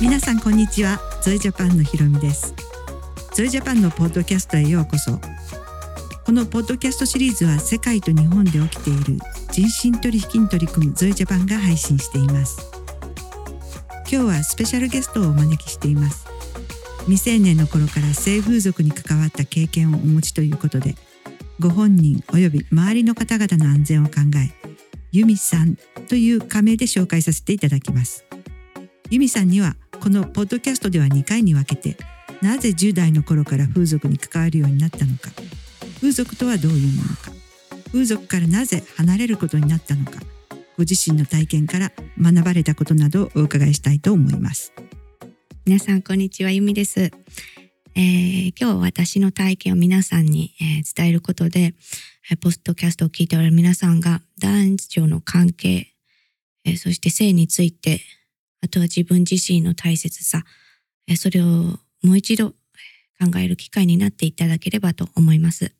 皆さんこんにちは。ゾイジャパンのひろみです。ゾイジャパンのポッドキャストへようこそ。このポッドキャストシリーズは世界と日本で起きている人身取引に取り組むゾイジャパンが配信しています。今日はスペシャルゲストをお招きしています。未成年の頃から性風俗に関わった経験をお持ちということでご本人及び周りの方々の安全を考えユミさんという仮名で紹介させていただきます。ユミさんにはこのポッドキャストでは2回に分けてなぜ10代の頃から風俗に関わるようになったのか風俗とはどういうものか風俗からなぜ離れることになったのかご自身の体験から学ばれたことなどをお伺いしたいと思います。皆さんこんにちはゆみです、えー、今日私の体験を皆さんに、えー、伝えることで、えー、ポストキャストを聞いておられる皆さんが男女の関係、えー、そして性についてあとは自分自身の大切さ、それをもう一度考える機会になっていただければと思います。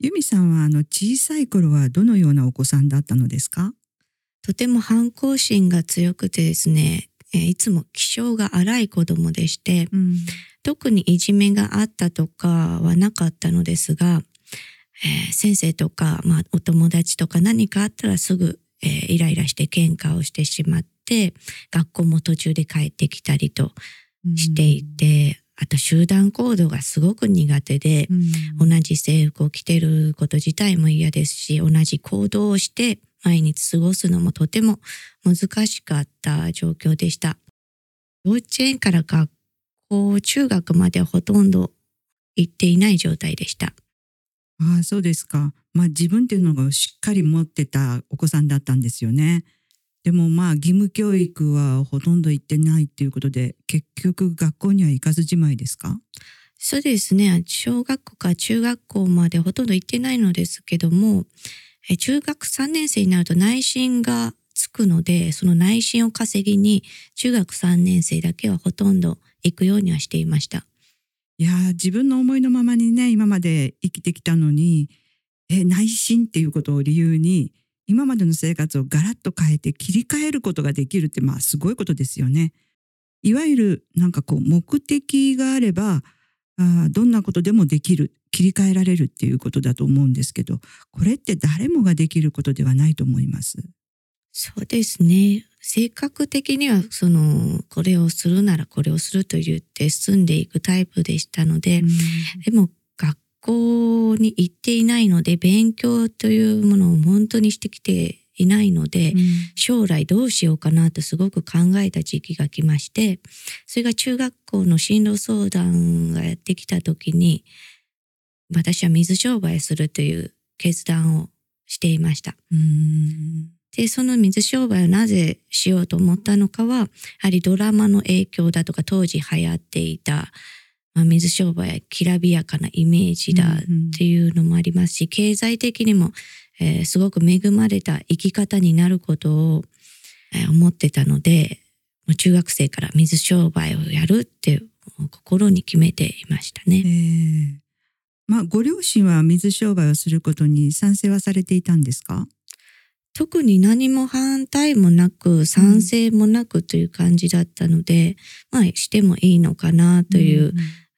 由美さんはあの小さい頃はどのようなお子さんだったのですか？とても反抗心が強くてですね、いつも気性が荒い子供でして、うん、特にいじめがあったとかはなかったのですが、えー、先生とか、まあ、お友達とか何かあったらすぐ、えー、イライラして喧嘩をしてしまっって学校も途中で帰ってきたりとしていて、あと集団行動がすごく苦手で、同じ制服を着てること自体も嫌ですし、同じ行動をして毎日過ごすのもとても難しかった状況でした。幼稚園から学校、中学まではほとんど行っていない状態でした。ああ、そうですか。まあ自分っていうのがしっかり持ってたお子さんだったんですよね。でもまあ義務教育はほとんど行ってないっていうことで結局学校には行かずじまいですか？そうですね小学校か中学校までほとんど行ってないのですけども中学3年生になると内心がつくのでその内心を稼ぎに中学3年生だけはほとんど行くようにはしていましたいや自分の思いのままにね今まで生きてきたのにえ内心っていうことを理由に今までの生活をガラッと変えて切り替えることができるってまあすごいことですよね。いわゆるなんかこう目的があればあどんなことでもできる切り替えられるっていうことだと思うんですけどこれって誰もができることではないと思います。そうですね。性格的にはそのこれをするならこれをすると言って進んでいくタイプでしたので、うん、でも校に行っていないので勉強というものを本当にしてきていないので、うん、将来どうしようかなとすごく考えた時期が来ましてそれが中学校の進路相談がやってきた時に私は水商売するという決断をしていました。でその水商売をなぜしようと思ったのかはやはりドラマの影響だとか当時流行っていたまあ、水商売はきらびやかなイメージだっていうのもありますし、経済的にも、えー、すごく恵まれた生き方になることを、えー、思ってたので、中学生から水商売をやるって心に決めていましたね。えー、まあ、ご両親は水商売をすることに賛成はされていたんですか？特に何も反対もなく賛成もなくという感じだったので、うん、まあしてもいいのかなという、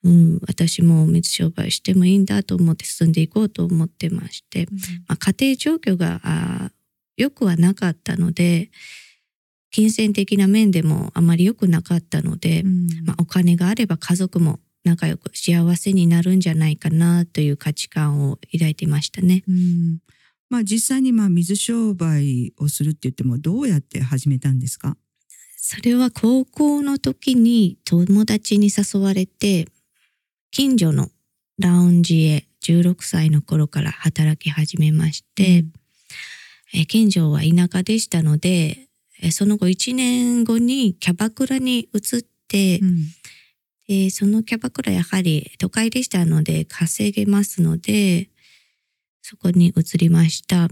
うんうん、私も水商売してもいいんだと思って進んでいこうと思ってまして、うん、まあ、家庭状況があ良くはなかったので金銭的な面でもあまり良くなかったので、うん、まあ、お金があれば家族も仲良く幸せになるんじゃないかなという価値観を抱いていましたね。うん。まあ、実際にまあ水商売をするって言ってもどうやって始めたんですか？それは高校の時に友達に誘われて近所のラウンジへ16歳の頃から働き始めまして、うん、近所は田舎でしたのでその後1年後にキャバクラに移って、うん、でそのキャバクラやはり都会でしたので稼げますのでそこに移りました。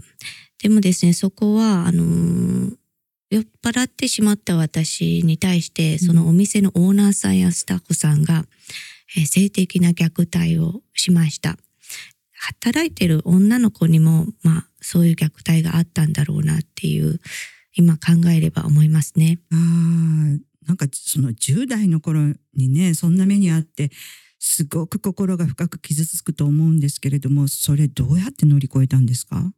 でもですねそこはあのー、酔っ払ってしまった私に対してそのお店のオーナーさんやスタッフさんが、性的な虐待をしました。働いてる女の子にも、まあ、そういう虐待があったんだろうなっていう、今考えれば思いますね。ああ、なんかその10代の頃にね、そんな目にあって、すごく心が深く傷つくと思うんですけれども、それどうやって乗り越えたんですか？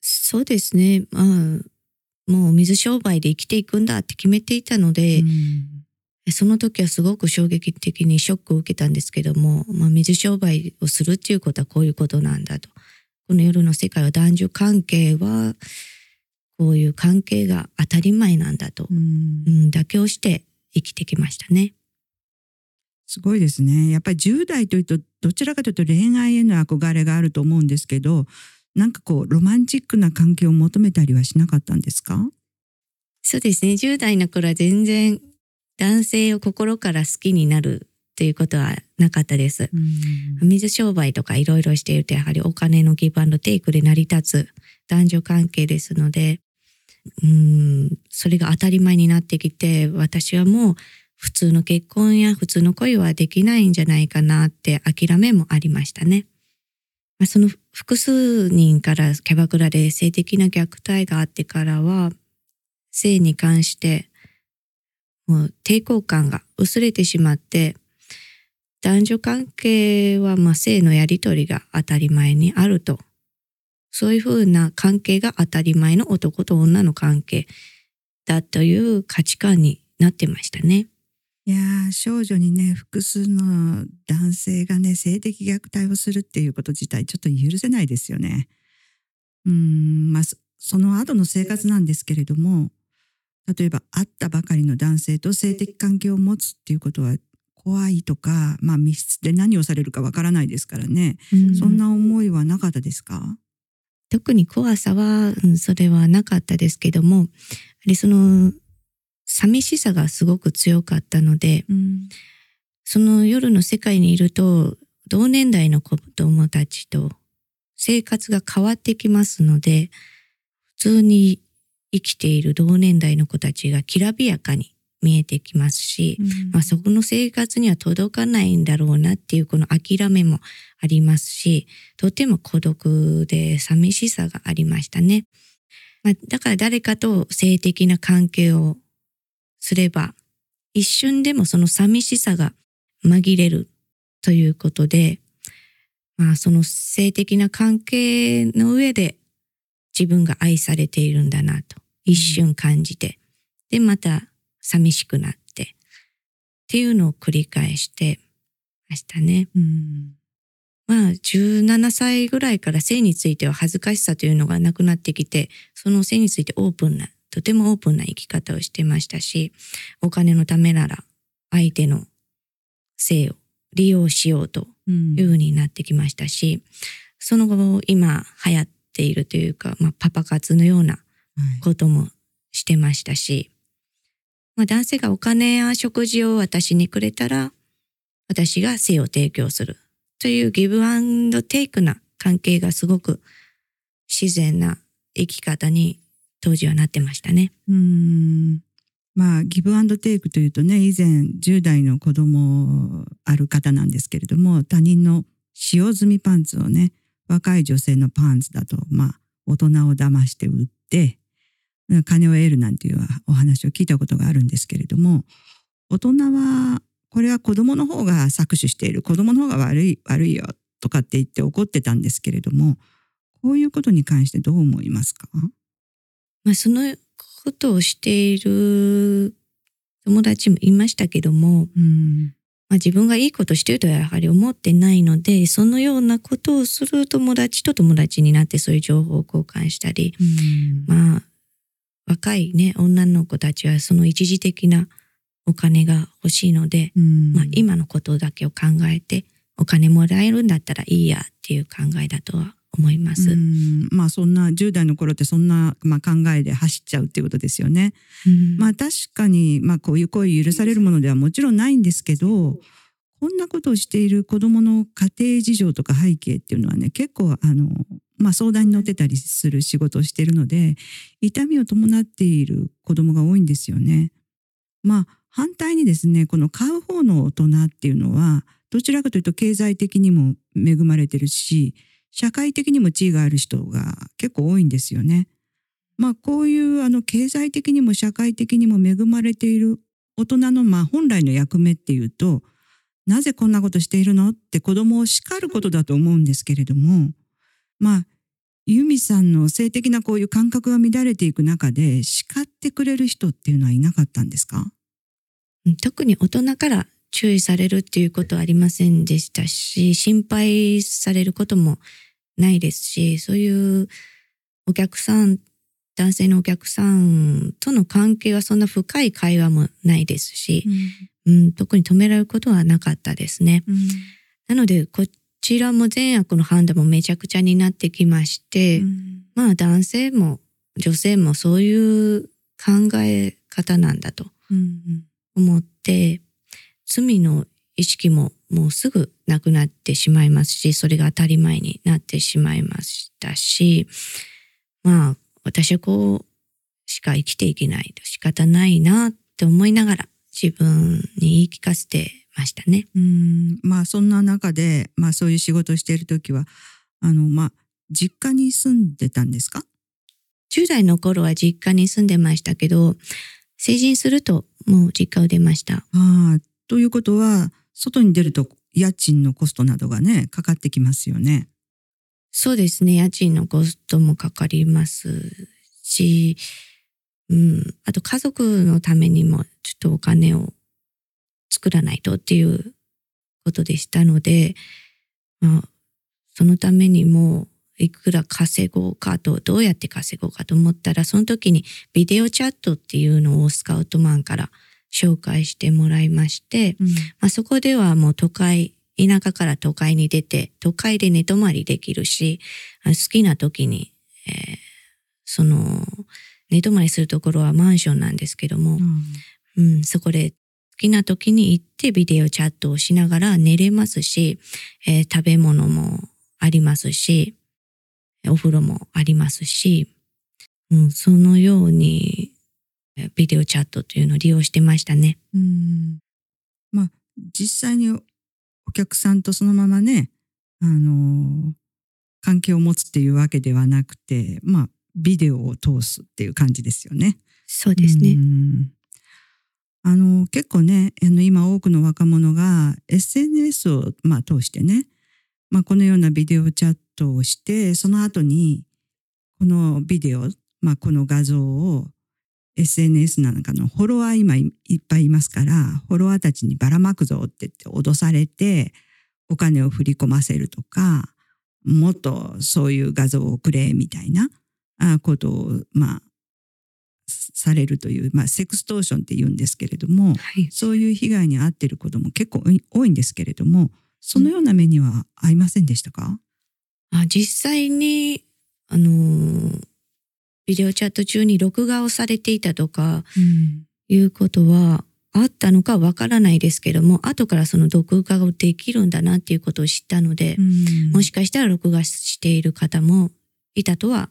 そうですね。まあ、もう水商売で生きていくんだって決めていたので、その時はすごく衝撃的にショックを受けたんですけども、まあ、水商売をするっていうことはこういうことなんだと。この夜の世界は男女関係はこういう関係が当たり前なんだと、うん、うん、妥協して生きてきましたね。すごいですね。やっぱり10代というとどちらかというと恋愛への憧れがあると思うんですけど、なんかこうロマンチックな関係を求めたりはしなかったんですか？そうですね。10代の頃は全然男性を心から好きになるということはなかったです。水商売とかいろいろしているとやはりお金のギブアンドテイクで成り立つ男女関係ですので、うんそれが当たり前になってきて私はもう普通の結婚や普通の恋はできないんじゃないかなって諦めもありましたね。まあ、その複数人からキャバクラで性的な虐待があってからは性に関してもう抵抗感が薄れてしまって男女関係はまあ性のやりとりが当たり前にあるとそういうふうな関係が当たり前の男と女の関係だという価値観になってましたね。いや少女にね複数の男性がね性的虐待をするっていうこと自体ちょっと許せないですよね。うんまあその後の生活なんですけれども例えば会ったばかりの男性と性的関係を持つっていうことは怖いとか、まあ、密室で何をされるかわからないですからね、ん、そんな思いはなかったですか？特に怖さは、うん、それはなかったですけども、その寂しさがすごく強かったので、うん、その夜の世界にいると同年代の子供たちと生活が変わってきますので、普通に生きている同年代の子たちがきらびやかに見えてきますし、うん、まあ、そこの生活には届かないんだろうなっていうこの諦めもありますし、とても孤独で寂しさがありましたね。まあ、だから誰かと性的な関係をすれば、一瞬でもその寂しさが紛れるということで、まあ、その性的な関係の上で自分が愛されているんだなと一瞬感じて、で、また寂しくなって、っていうのを繰り返してましたね。うん、まあ、17歳ぐらいから性については恥ずかしさというのがなくなってきて、その性についてオープンな、とてもオープンな生き方をしてましたし、お金のためなら相手の性を利用しようというふうになってきましたし、うん、その後今流行っているというか、まあ、パパ活のようなこともしてましたし、まあ、男性がお金や食事を私にくれたら、私が性を提供するというギブアンドテイクな関係がすごく自然な生き方に当時はなってましたね。うんまあ、ギブアンドテイクというとね、以前10代の子供ある方なんですけれども、他人の使用済みパンツをね、若い女性のパンツだと、まあ、大人を騙して売って、金を得るなんていうお話を聞いたことがあるんですけれども、大人は、これは子供の方が搾取している、子供の方が悪い、悪いよ、とかって言って怒ってたんですけれども、こういうことに関してどう思いますか？まあ、そのことをしている友達もいましたけども、うん、まあ、自分がいいことしてるとはやはり思ってないので、そのようなことをする友達と友達になってそういう情報を交換したり、うん、まあ、若いね、女の子たちはその一時的なお金が欲しいので、うん、まあ今のことだけを考えて、お金もらえるんだったらいいやっていう考えだとは思います。まあそんな10代の頃ってそんな、まあ、考えで走っちゃうっていうことですよね。まあ確かに、まあこういう行為許されるものではもちろんないんですけど、こんなことをしている子どもの家庭事情とか背景っていうのはね結構あのまあ、相談に乗ってたりする仕事をしているので痛みを伴っている子どもが多いんですよね。まあ反対にですねこの買う方の大人っていうのはどちらかというと経済的にも恵まれてるし社会的にも地位がある人が結構多いんですよね。まあこういうあの経済的にも社会的にも恵まれている大人のまあ本来の役目っていうとなぜこんなことしているのって子供を叱ることだと思うんですけれどもまあ由美さんの性的なこういう感覚が乱れていく中で叱ってくれる人っていうのはいなかったんですか？特に大人から注意されるっていうことはありませんでしたし、心配されることもないですし、そういうお客さん、男性のお客さんとの関係はそんな深い会話もないですし、うん、うん、特に止められることはなかったですね。うん、なので、こちらも善悪の判断もめちゃくちゃになってきまして、うん、まあ男性も女性もそういう考え方なんだと思って、罪の意識ももうすぐなくなってしまいますし、それが当たり前になってしまいましたし、まあ、私はこうしか生きていけないと仕方ないなって思いながら自分に言い聞かせてましたね。うんまあそんな中で、まあそういう仕事をしている時は、あのまあ実家に住んでたんですか ?10 代の頃は実家に住んでましたけど、成人するともう実家を出ました。ああ、ということは、外に出ると家賃のコストなどがね、かかってきますよね。そうですね。家賃のコストもかかりますし、うん、あと家族のためにもちょっとお金を作らないとっていうことでしたので、まあ、そのためにもいくら稼ごうかと、どうやって稼ごうかと思ったら、その時にビデオチャットっていうのをスカウトマンから紹介してもらいまして、うん、まあ、そこではもう都会、田舎から都会に出て、都会で寝泊まりできるし、好きな時に、えー、その、寝泊まりするところはマンションなんですけども、うん、うん、そこで好きな時に行ってビデオチャットをしながら寝れますし、えー、食べ物もありますし、お風呂もありますし、うん、そのようにビデオチャットというのを利用してましたね。うんまあ実際にお客さんとそのままね、あの関係を持つっていうわけではなくて、まあビデオを通すっていう感じですよね。そうですね。あの結構ねあの今多くの若者が SNS を、まあ、通してね、まあ、このようなビデオチャットをしてその後にこのビデオ、まあ、この画像を SNS なんかのフォロワー今いっぱいいますから、フォロワーたちにばらまくぞって言って脅されて、お金を振り込ませるとか、もっとそういう画像をくれみたいなことを、まあ、されるという、まあ、セクストーションって言うんですけれども、はい、そういう被害に遭っていることも結構多いんですけれども、そのような目には合いませんでしたか、うん、あ実際に、あのー、ビデオチャット中に録画をされていたとか、いうことはあったのかわからないですけども、後からその録画をできるんだなっていうことを知ったので、もしかしたら録画している方もいたとは、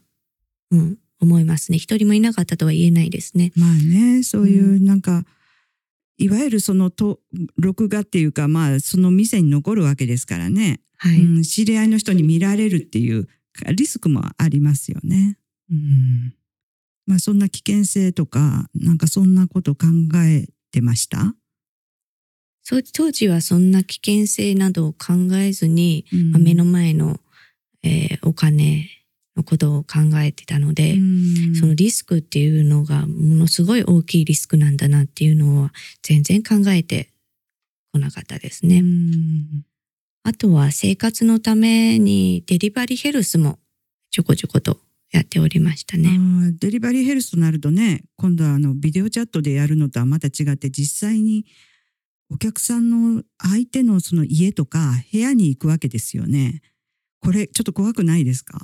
うん、思いますね。一人もいなかったとは言えないですね。まあね、そういうなんか、うん、いわゆるそのと録画っていうか、まあその店に残るわけですからね、はい、うん、知り合いの人に見られるっていうリスクもありますよね。うん、まあそんな危険性とか、なんかそんなこと考えてました？当時はそんな危険性などを考えずに、うん、まあ、目の前の、えー、お金のことを考えてたので、うん、そのリスクっていうのがものすごい大きいリスクなんだなっていうのは全然考えてこなかったですね。うん、あとは生活のためにデリバリーヘルスもちょこちょことやっておりましたね。デリバリーヘルスとなるとね、今度はあのビデオチャットでやるのとはまた違って実際にお客さんの相手のその家とか部屋に行くわけですよね。これちょっと怖くないですか？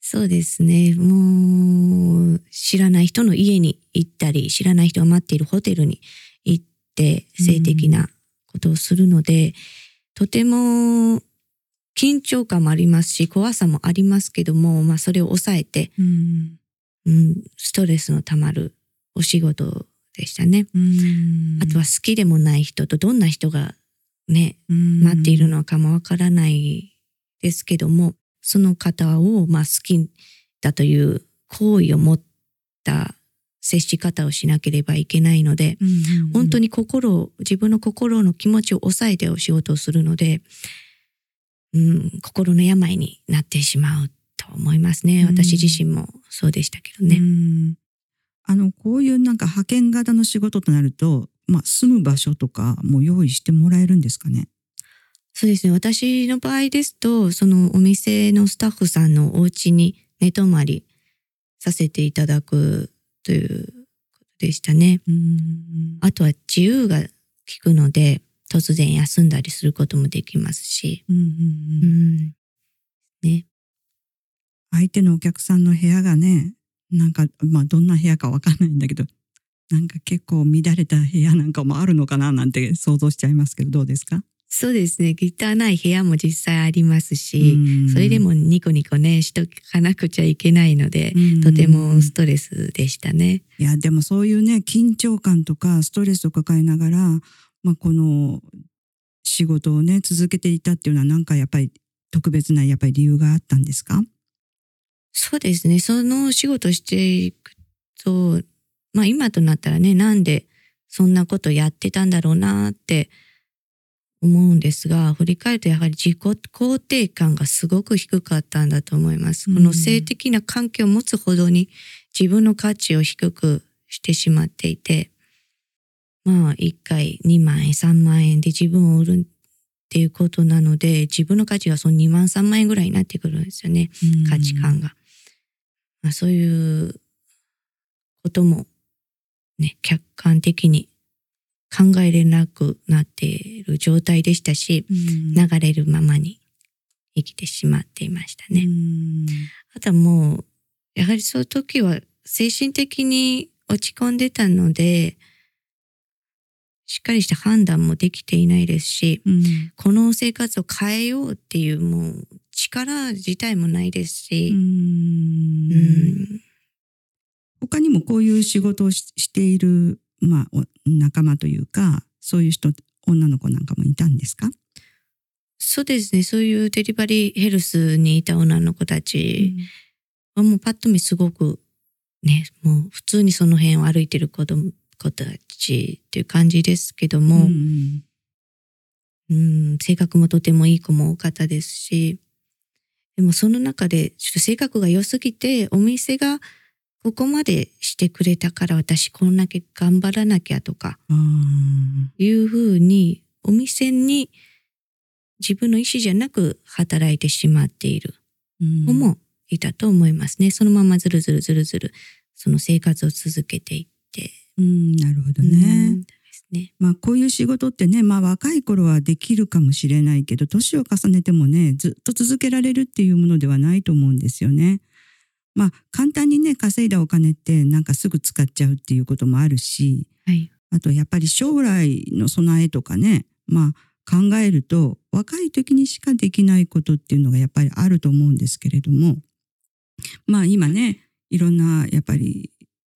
そうですね。もう知らない人の家に行ったり、知らない人が待っているホテルに行って性的なことをするので、とても緊張感もありますし、怖さもありますけども、まあそれを抑えて、うん、うん、ストレスのたまるお仕事でしたね。あとは好きでもない人とどんな人がね、待っているのかもわからないですけども、その方を、まあ、好きだという好意を持った接し方をしなければいけないので、うんうんうん本当に心を、自分の心の気持ちを抑えてお仕事をするので、うん、心の病になってしまうと思いますね。うん私自身もそうでしたけどね。うんあのこういうなんか派遣型の仕事となると、まあ、住む場所とかも用意してもらえるんですかね？そうですね。私の場合ですと、そのお店のスタッフさんのお家に寝泊まりさせていただくということでしたね。うんあとは自由が利くので、突然休んだりすることもできますし。うんうんううんん。ね。相手のお客さんの部屋がねなんかまあどんな部屋かわかんないんだけどなんか結構乱れた部屋なんかもあるのかななんて想像しちゃいますけどどうですか？そうですね。汚い部屋も実際ありますし、それでもニコニコね、しとかなくちゃいけないので、とてもストレスでしたね。いやでもそういうね緊張感とかストレスを抱えながら、まあ、この仕事をね続けていたっていうのはなんかやっぱり特別なやっぱり理由があったんですか？そうですね。その仕事をしていくと、まあ今となったらね、なんでそんなことやってたんだろうなって思うんですが、振り返るとやはり自己肯定感がすごく低かったんだと思います。うんこの性的な関係を持つほどに自分の価値を低くしてしまっていて、まあ1回2万円、3万円で自分を売るっていうことなので、自分の価値がその2万3万円ぐらいになってくるんですよね。価値観が。まあ、そういうこともね、客観的に考えれなくなっている状態でしたし、うん。流れるままに生きてしまっていましたね。うん。あとはもう、やはりそういう時は精神的に落ち込んでたので、しっかりした判断もできていないですし、うん。この生活を変えようっていうもう力自体もないですし、うん。うん。他にもこういう仕事をししている、まあ、お仲間というかそういう人女の子なんかもいたんですか、そうですね。そういうデリバリーヘルスにいた女の子たちはもうパッと見すごくね、もう普通にその辺を歩いてる子供子たちっていう感じですけどうんも、うんうん、性格もとてもいい子も多かったですし、でもその中でちょっと性格が良すぎて、お店がここまでしてくれたから私こんだけ頑張らなきゃとかいうふうに、お店に自分の意思じゃなく働いてしまっているうん子もいたと思いますね。そのままずるずるずるずる、その生活を続けていって。うんなるほどうねね。まあこういう仕事ってね、まあ若い頃はできるかもしれないけど、年を重ねてもね、ずっと続けられるっていうものではないと思うんですよね。まあ簡単にね、稼いだお金ってなんかすぐ使っちゃうっていうこともあるし、はい。あとやっぱり将来の備えとかね、まあ考えると若い時にしかできないことっていうのがやっぱりあると思うんですけれども、まあ今ね、いろんなやっぱり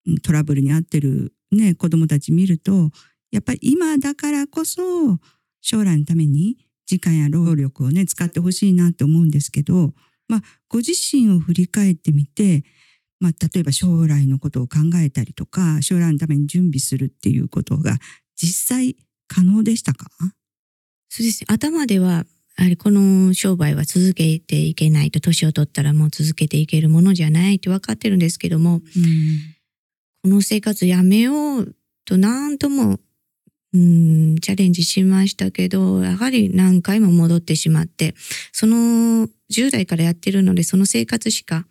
うんトラブルに遭ってるね、子供たち見ると、やっぱり今だからこそ将来のために時間や労力をね、使ってほしいなって思うんですけど、まあご自身を振り返ってみて、まあ例えば将来のことを考えたりとか、将来のために準備するっていうことが実際可能でしたか？そうですね。頭では、やはりこの商売は続けていけないと、年を取ったらもう続けていけるものじゃないって分かってるんですけども、この生活やめようと何度も、うん、チャレンジしましたけど、やはり何回も戻ってしまって、その10代からやってるので、その生活しか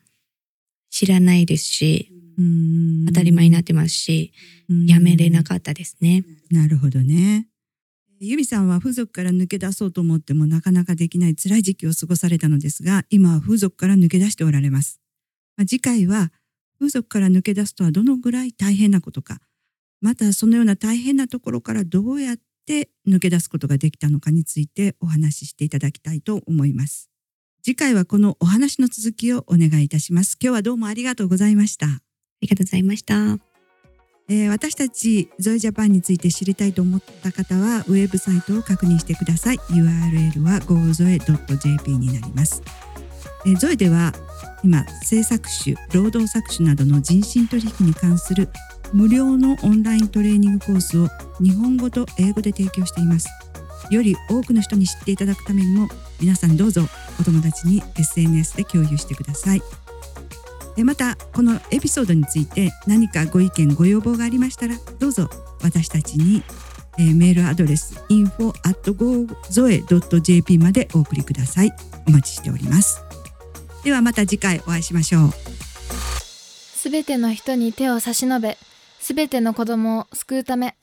知らないですし、うん当たり前になってますし、やめれなかったですね。なるほどね。由美さんは風俗から抜け出そうと思ってもなかなかできない辛い時期を過ごされたのですが、今は風俗から抜け出しておられます。まあ次回は風俗から抜け出すとはどのぐらい大変なことか、またそのような大変なところからどうやって抜け出すことができたのかについてお話ししていただきたいと思います。次回はこのお話の続きをお願いいたします。今日はどうもありがとうございました。ありがとうございました。えー私たちゾイジャパンについて知りたいと思った方はウェブサイトを確認してください URL は gozoe.jp になりますえゾエでは今制作種労働搾取などの人身取引に関する無料のオンライントレーニングコースを日本語と英語で提供しています。より多くの人に知っていただくためにも皆さんどうぞお友達に SNS で共有してください。でまたこのエピソードについて何かご意見ご要望がありましたらどうぞ私たちにメールアドレス info.gozoe.jp までお送りください。お待ちしております。ではまた次回お会いしましょう。すべての人に手を差し伸べすべての子供を救うため